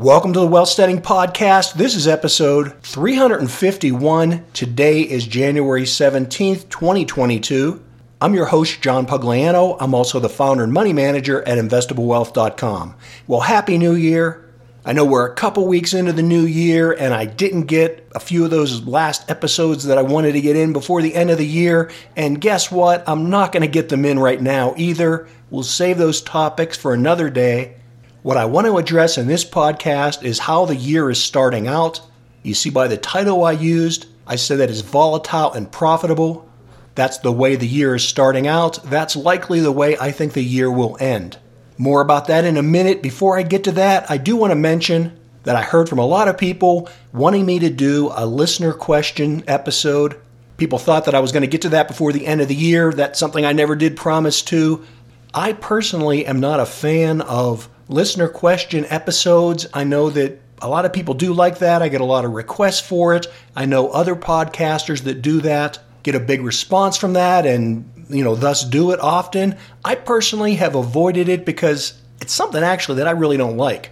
Welcome to the Wealth Studying Podcast. This is episode 351. Today is January 17th, 2022. I'm your host, John Pugliano. I'm also the founder and money manager at investablewealth.com. Well, Happy New Year. I know we're a couple weeks into the new year, and I didn't get a few of those last episodes that I wanted to get in before the end of the year. And guess what? I'm not going to get them in right now either. We'll save those topics for another day. What I want to address in this podcast is how the year is starting out. You see, by the title I used, I said that it's volatile and profitable. That's the way the year is starting out. That's likely the way I think the year will end. More about that in a minute. Before I get to that, I do want to mention that I heard from a lot of people wanting me to do a listener question episode. People thought that I was going to get to that before the end of the year. That's something I never did promise to. I personally am not a fan of listener question episodes. I know that a lot of people do like that. I get a lot of requests for it. I know other podcasters that do that get a big response from that and you know thus do it often. I personally have avoided it because it's something actually that I really don't like.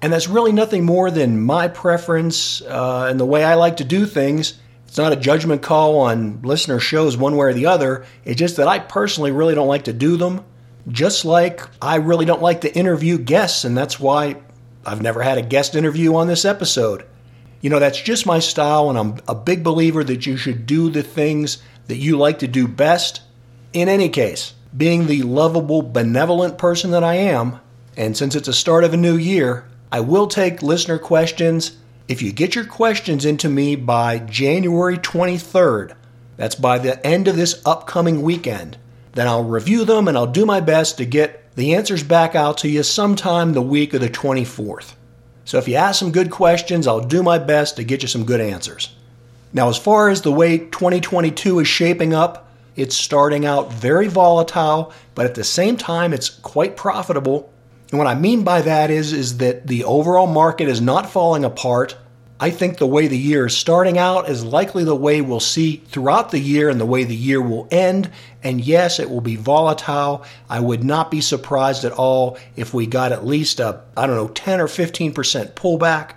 And that's really nothing more than my preference uh, and the way I like to do things. It's not a judgment call on listener shows one way or the other. It's just that I personally really don't like to do them. Just like I really don't like to interview guests, and that's why I've never had a guest interview on this episode. You know, that's just my style, and I'm a big believer that you should do the things that you like to do best. In any case, being the lovable, benevolent person that I am, and since it's the start of a new year, I will take listener questions. If you get your questions into me by January 23rd, that's by the end of this upcoming weekend, then I'll review them and I'll do my best to get the answers back out to you sometime the week of the 24th. So if you ask some good questions, I'll do my best to get you some good answers. Now, as far as the way 2022 is shaping up, it's starting out very volatile, but at the same time, it's quite profitable. And what I mean by that is, is that the overall market is not falling apart. I think the way the year is starting out is likely the way we'll see throughout the year and the way the year will end. And yes, it will be volatile. I would not be surprised at all if we got at least a, I don't know, 10 or 15% pullback.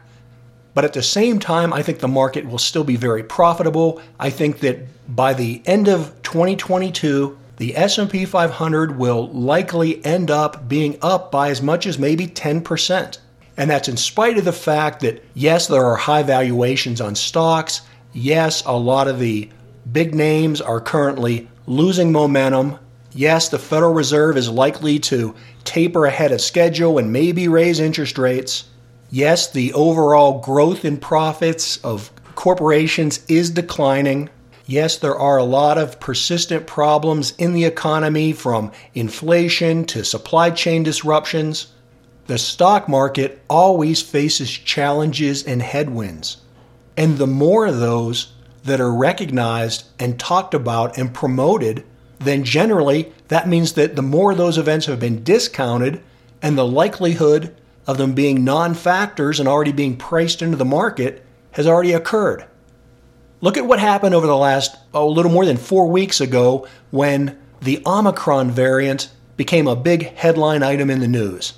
But at the same time, I think the market will still be very profitable. I think that by the end of 2022, the S&P 500 will likely end up being up by as much as maybe 10%. And that's in spite of the fact that, yes, there are high valuations on stocks. Yes, a lot of the big names are currently losing momentum. Yes, the Federal Reserve is likely to taper ahead of schedule and maybe raise interest rates. Yes, the overall growth in profits of corporations is declining. Yes, there are a lot of persistent problems in the economy from inflation to supply chain disruptions. The stock market always faces challenges and headwinds. And the more of those that are recognized and talked about and promoted, then generally that means that the more those events have been discounted and the likelihood of them being non factors and already being priced into the market has already occurred. Look at what happened over the last, oh, a little more than four weeks ago when the Omicron variant became a big headline item in the news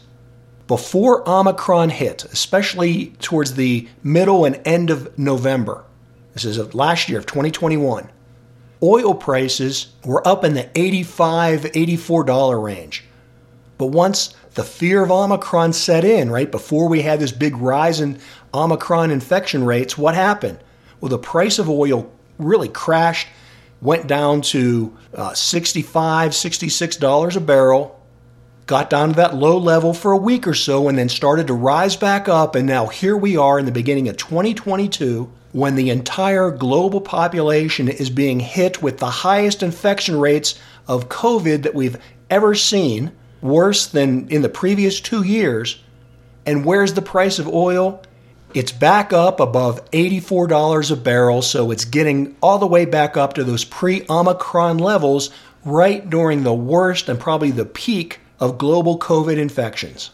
before Omicron hit, especially towards the middle and end of November, this is of last year of 2021, oil prices were up in the $85, $84 range. But once the fear of Omicron set in, right before we had this big rise in Omicron infection rates, what happened? Well, the price of oil really crashed, went down to uh, $65, $66 a barrel got down to that low level for a week or so, and then started to rise back up. And now here we are in the beginning of 2022 when the entire global population is being hit with the highest infection rates of COVID that we've ever seen, worse than in the previous two years. And where's the price of oil? It's back up above $84 a barrel, so it's getting all the way back up to those pre Omicron levels right during the worst and probably the peak of global COVID infections.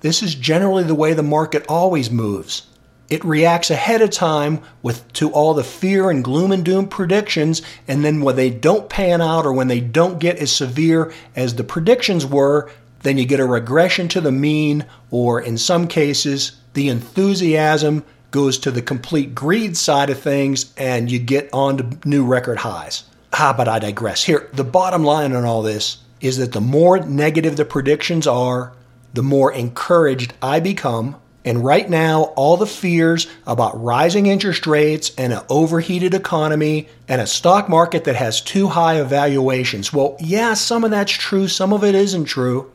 This is generally the way the market always moves. It reacts ahead of time with to all the fear and gloom and doom predictions, and then when they don't pan out or when they don't get as severe as the predictions were, then you get a regression to the mean, or in some cases, the enthusiasm goes to the complete greed side of things and you get on to new record highs. Ah, but I digress. Here, the bottom line on all this is that the more negative the predictions are, the more encouraged I become. And right now, all the fears about rising interest rates and an overheated economy and a stock market that has too high evaluations. Well, yeah, some of that's true, some of it isn't true.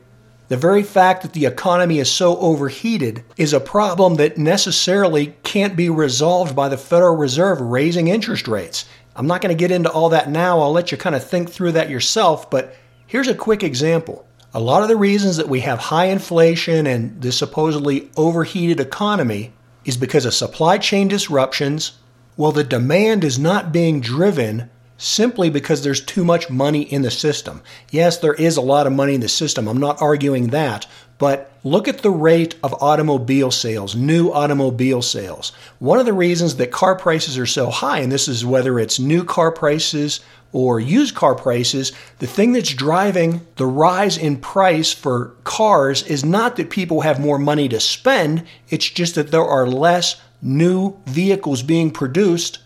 The very fact that the economy is so overheated is a problem that necessarily can't be resolved by the Federal Reserve raising interest rates. I'm not going to get into all that now. I'll let you kind of think through that yourself, but here's a quick example. A lot of the reasons that we have high inflation and the supposedly overheated economy is because of supply chain disruptions. Well, the demand is not being driven simply because there's too much money in the system. Yes, there is a lot of money in the system. I'm not arguing that. But look at the rate of automobile sales, new automobile sales. One of the reasons that car prices are so high, and this is whether it's new car prices or used car prices, the thing that's driving the rise in price for cars is not that people have more money to spend, it's just that there are less new vehicles being produced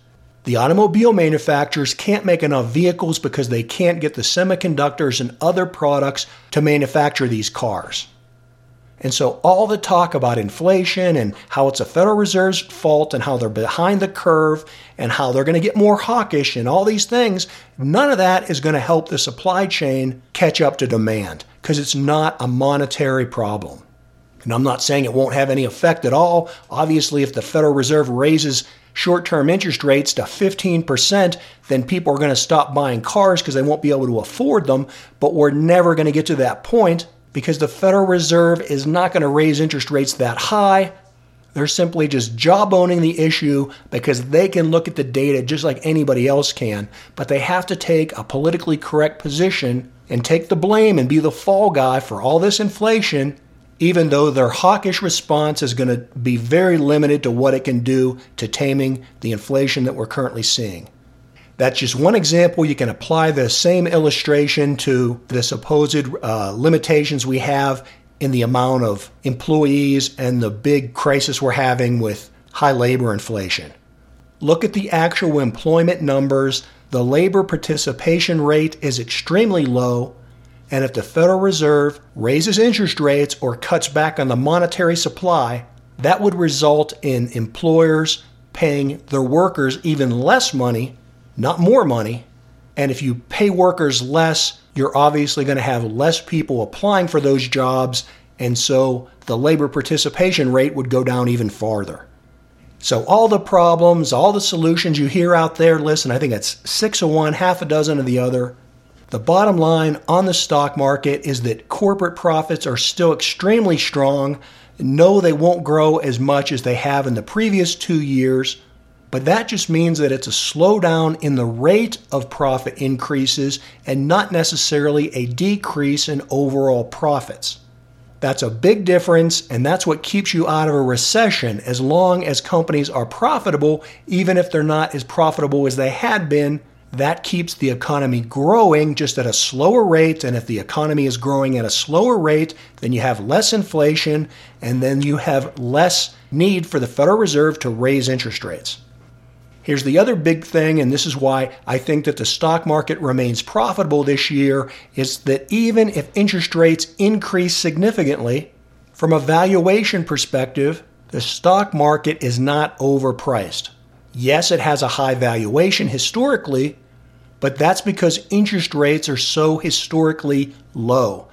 the automobile manufacturers can't make enough vehicles because they can't get the semiconductors and other products to manufacture these cars. And so, all the talk about inflation and how it's a Federal Reserve's fault and how they're behind the curve and how they're going to get more hawkish and all these things, none of that is going to help the supply chain catch up to demand because it's not a monetary problem. And I'm not saying it won't have any effect at all. Obviously, if the Federal Reserve raises short term interest rates to 15%, then people are going to stop buying cars because they won't be able to afford them. But we're never going to get to that point because the Federal Reserve is not going to raise interest rates that high. They're simply just jawboning the issue because they can look at the data just like anybody else can, but they have to take a politically correct position and take the blame and be the fall guy for all this inflation even though their hawkish response is going to be very limited to what it can do to taming the inflation that we're currently seeing. That's just one example. You can apply the same illustration to the supposed uh, limitations we have in the amount of employees and the big crisis we're having with high labor inflation. Look at the actual employment numbers. The labor participation rate is extremely low and if the Federal Reserve raises interest rates or cuts back on the monetary supply, that would result in employers paying their workers even less money, not more money. And if you pay workers less, you're obviously going to have less people applying for those jobs, and so the labor participation rate would go down even farther. So, all the problems, all the solutions you hear out there, listen, I think it's six of one, half a dozen of the other. The bottom line on the stock market is that corporate profits are still extremely strong. No, they won't grow as much as they have in the previous two years, but that just means that it's a slowdown in the rate of profit increases and not necessarily a decrease in overall profits. That's a big difference, and that's what keeps you out of a recession as long as companies are profitable, even if they're not as profitable as they had been that keeps the economy growing just at a slower rate. And if the economy is growing at a slower rate, then you have less inflation and then you have less need for the Federal Reserve to raise interest rates. Here's the other big thing, and this is why I think that the stock market remains profitable this year, is that even if interest rates increase significantly, from a valuation perspective, the stock market is not overpriced. Yes, it has a high valuation historically, but that's because interest rates are so historically low.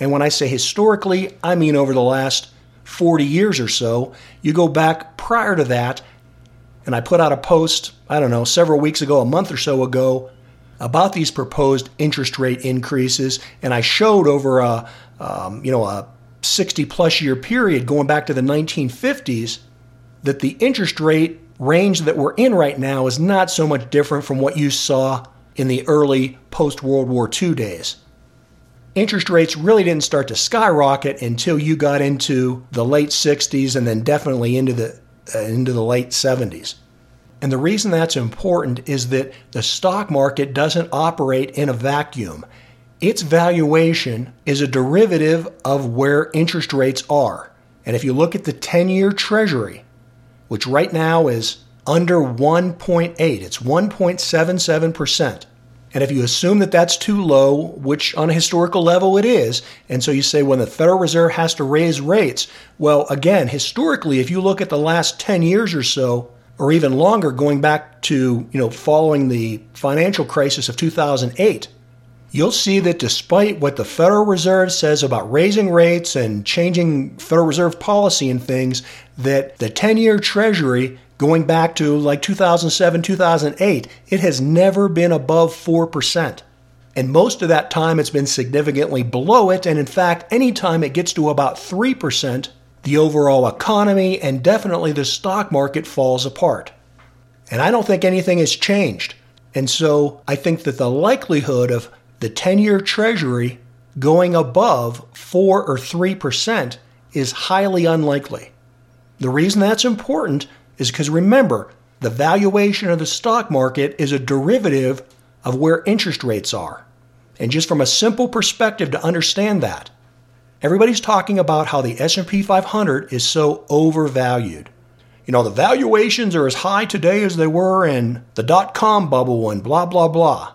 And when I say historically, I mean over the last 40 years or so. You go back prior to that, and I put out a post, I don't know, several weeks ago, a month or so ago, about these proposed interest rate increases, and I showed over a, um, you know, a 60 plus year period going back to the 1950s that the interest rate range that we're in right now is not so much different from what you saw in the early post World War II days. Interest rates really didn't start to skyrocket until you got into the late 60s and then definitely into the Uh, into the late 70s. And the reason that's important is that the stock market doesn't operate in a vacuum. Its valuation is a derivative of where interest rates are. And if you look at the 10 year Treasury, which right now is under 1.8, it's 1.77%. And if you assume that that's too low, which on a historical level it is, and so you say when the Federal Reserve has to raise rates, well, again, historically, if you look at the last 10 years or so, or even longer, going back to, you know, following the financial crisis of 2008, you'll see that despite what the Federal Reserve says about raising rates and changing Federal Reserve policy and things, that the 10 year Treasury going back to like 2007, 2008, it has never been above 4%. And most of that time it's been significantly below it. And in fact, anytime it gets to about 3%, the overall economy and definitely the stock market falls apart. And I don't think anything has changed. And so I think that the likelihood of the 10 year Treasury going above 4 or 3% is highly unlikely. The reason that's important is because remember, the valuation of the stock market is a derivative of where interest rates are. And just from a simple perspective to understand that, everybody's talking about how the S&P 500 is so overvalued. You know, the valuations are as high today as they were in the dot-com bubble and blah blah blah.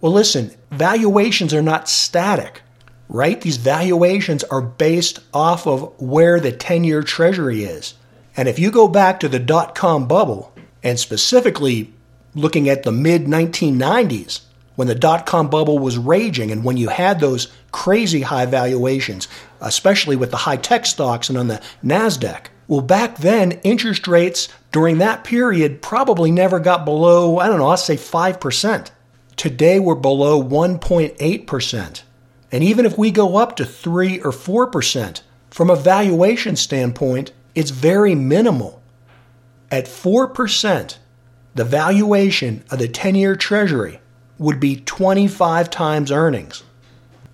Well, listen, valuations are not static, right? These valuations are based off of where the 10-year treasury is. And if you go back to the dot com bubble, and specifically looking at the mid 1990s, when the dot com bubble was raging and when you had those crazy high valuations, especially with the high tech stocks and on the NASDAQ, well, back then, interest rates during that period probably never got below, I don't know, I'll say 5%. Today, we're below 1.8%. And even if we go up to 3 or 4%, from a valuation standpoint, it's very minimal. At 4%, the valuation of the 10 year Treasury would be 25 times earnings.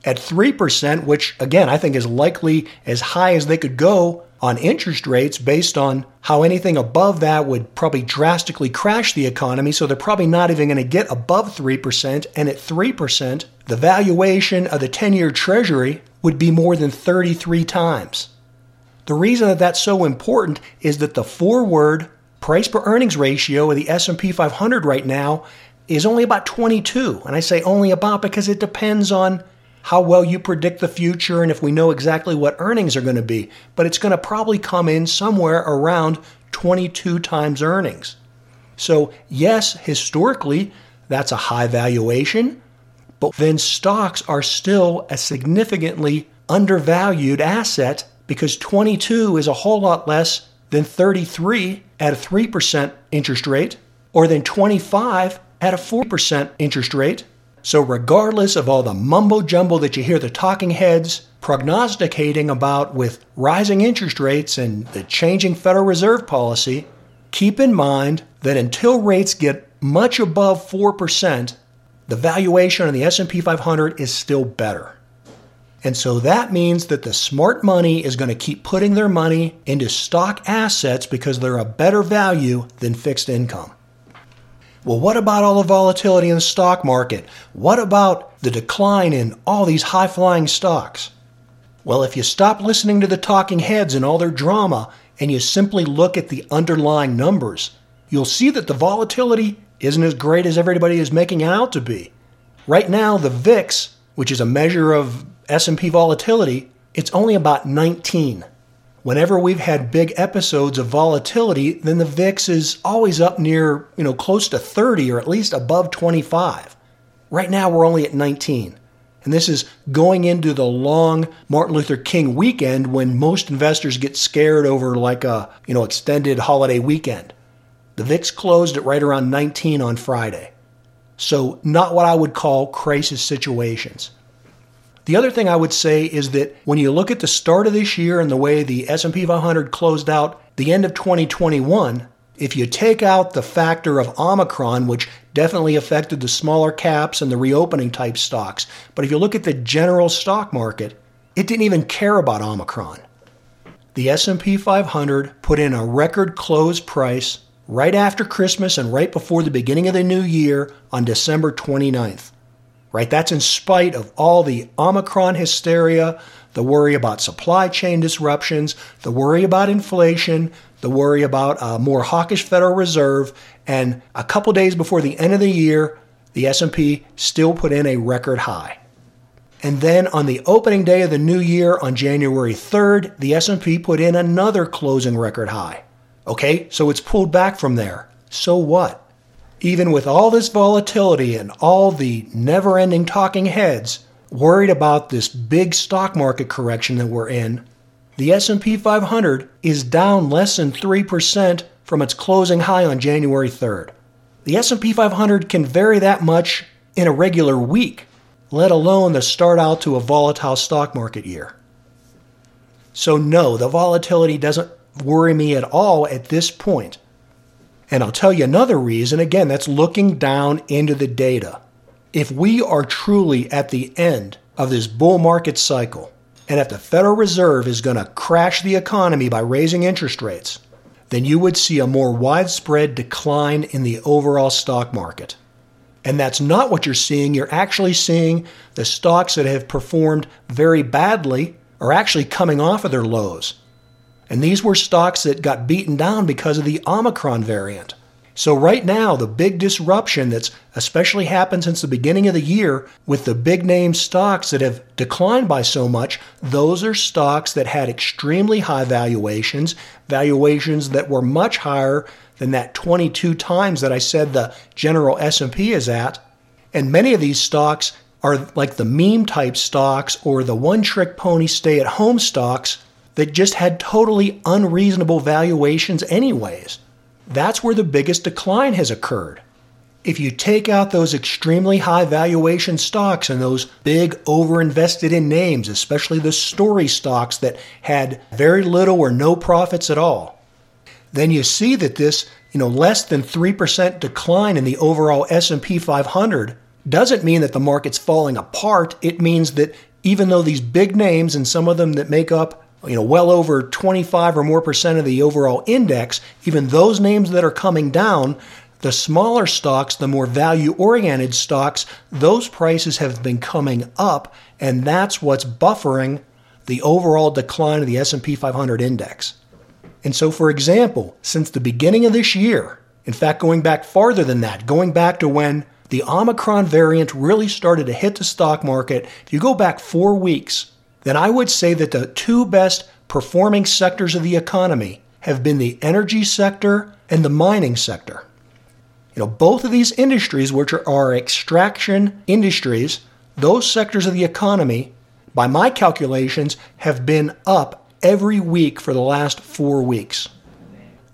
At 3%, which again I think is likely as high as they could go on interest rates based on how anything above that would probably drastically crash the economy, so they're probably not even going to get above 3%. And at 3%, the valuation of the 10 year Treasury would be more than 33 times. The reason that that's so important is that the forward price per earnings ratio of the S&P 500 right now is only about 22. And I say only about because it depends on how well you predict the future and if we know exactly what earnings are going to be. But it's going to probably come in somewhere around 22 times earnings. So, yes, historically, that's a high valuation, but then stocks are still a significantly undervalued asset because 22 is a whole lot less than 33 at a 3% interest rate or than 25 at a 4% interest rate. So, regardless of all the mumbo jumbo that you hear the talking heads prognosticating about with rising interest rates and the changing Federal Reserve policy, keep in mind that until rates get much above 4%, the valuation of the S&P 500 is still better. And so that means that the smart money is going to keep putting their money into stock assets because they're a better value than fixed income. Well, what about all the volatility in the stock market? What about the decline in all these high flying stocks? Well, if you stop listening to the talking heads and all their drama and you simply look at the underlying numbers, you'll see that the volatility isn't as great as everybody is making out to be. Right now, the VIX, which is a measure of S&P volatility, it's only about 19. Whenever we've had big episodes of volatility, then the VIX is always up near, you know, close to 30 or at least above 25. Right now we're only at 19. And this is going into the long Martin Luther King weekend when most investors get scared over like a, you know, extended holiday weekend. The VIX closed at right around 19 on Friday. So, not what I would call crisis situations. The other thing I would say is that when you look at the start of this year and the way the S&P 500 closed out the end of 2021, if you take out the factor of Omicron, which definitely affected the smaller caps and the reopening type stocks, but if you look at the general stock market, it didn't even care about Omicron. The S&P 500 put in a record close price right after Christmas and right before the beginning of the new year on December 29th right? That's in spite of all the Omicron hysteria, the worry about supply chain disruptions, the worry about inflation, the worry about a more hawkish Federal Reserve, and a couple days before the end of the year, the S&P still put in a record high. And then on the opening day of the new year on January 3rd, the S&P put in another closing record high. Okay, so it's pulled back from there. So what? Even with all this volatility and all the never-ending talking heads worried about this big stock market correction that we're in, the S&P 500 is down less than 3% from its closing high on January 3rd. The S&P 500 can vary that much in a regular week, let alone the start out to a volatile stock market year. So no, the volatility doesn't worry me at all at this point. And I'll tell you another reason, again, that's looking down into the data. If we are truly at the end of this bull market cycle, and if the Federal Reserve is going to crash the economy by raising interest rates, then you would see a more widespread decline in the overall stock market. And that's not what you're seeing. You're actually seeing the stocks that have performed very badly are actually coming off of their lows. And these were stocks that got beaten down because of the Omicron variant. So, right now, the big disruption that's especially happened since the beginning of the year with the big name stocks that have declined by so much, those are stocks that had extremely high valuations, valuations that were much higher than that 22 times that I said the general S&P is at. And many of these stocks are like the meme type stocks or the one trick pony stay at home stocks that just had totally unreasonable valuations anyways. That's where the biggest decline has occurred. If you take out those extremely high valuation stocks and those big overinvested in names, especially the story stocks that had very little or no profits at all, then you see that this, you know, less than 3% decline in the overall S&P 500 doesn't mean that the market's falling apart. It means that even though these big names and some of them that make up you know, well over 25 or more percent of the overall index, even those names that are coming down, the smaller stocks, the more value oriented stocks, those prices have been coming up and that's what's buffering the overall decline of the S&P 500 index. And so for example, since the beginning of this year, in fact going back farther than that, going back to when the Omicron variant really started to hit the stock market, if you go back 4 weeks, then I would say that the two best performing sectors of the economy have been the energy sector and the mining sector. You know, both of these industries, which are extraction industries, those sectors of the economy, by my calculations, have been up every week for the last four weeks.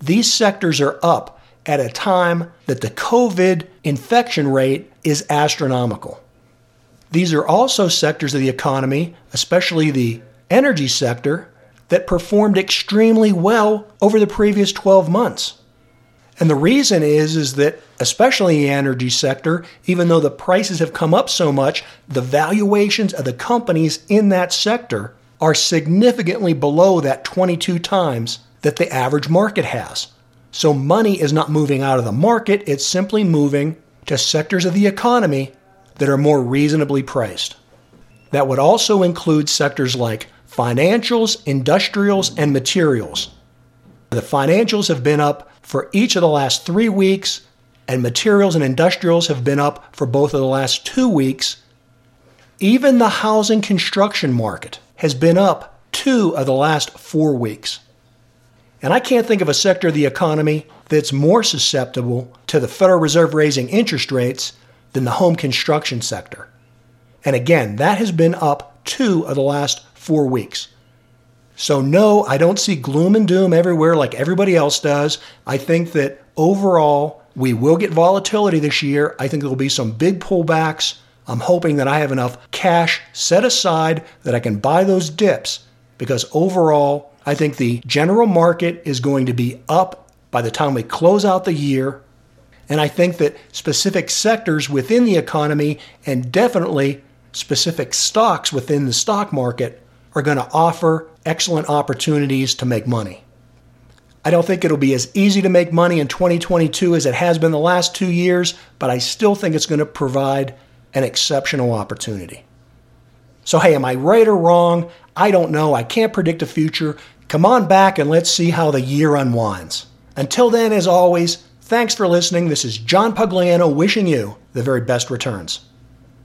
These sectors are up at a time that the COVID infection rate is astronomical. These are also sectors of the economy, especially the energy sector, that performed extremely well over the previous 12 months. And the reason is is that especially the energy sector, even though the prices have come up so much, the valuations of the companies in that sector are significantly below that 22 times that the average market has. So money is not moving out of the market, it's simply moving to sectors of the economy that are more reasonably priced. That would also include sectors like financials, industrials, and materials. The financials have been up for each of the last three weeks, and materials and industrials have been up for both of the last two weeks. Even the housing construction market has been up two of the last four weeks. And I can't think of a sector of the economy that's more susceptible to the Federal Reserve raising interest rates than the home construction sector. And again, that has been up two of the last four weeks. So, no, I don't see gloom and doom everywhere like everybody else does. I think that overall, we will get volatility this year. I think there will be some big pullbacks. I'm hoping that I have enough cash set aside that I can buy those dips because overall, I think the general market is going to be up by the time we close out the year and I think that specific sectors within the economy and definitely specific stocks within the stock market are going to offer excellent opportunities to make money. I don't think it'll be as easy to make money in 2022 as it has been the last two years, but I still think it's going to provide an exceptional opportunity. So, hey, am I right or wrong? I don't know. I can't predict the future. Come on back and let's see how the year unwinds. Until then, as always, Thanks for listening. This is John Pugliano wishing you the very best returns.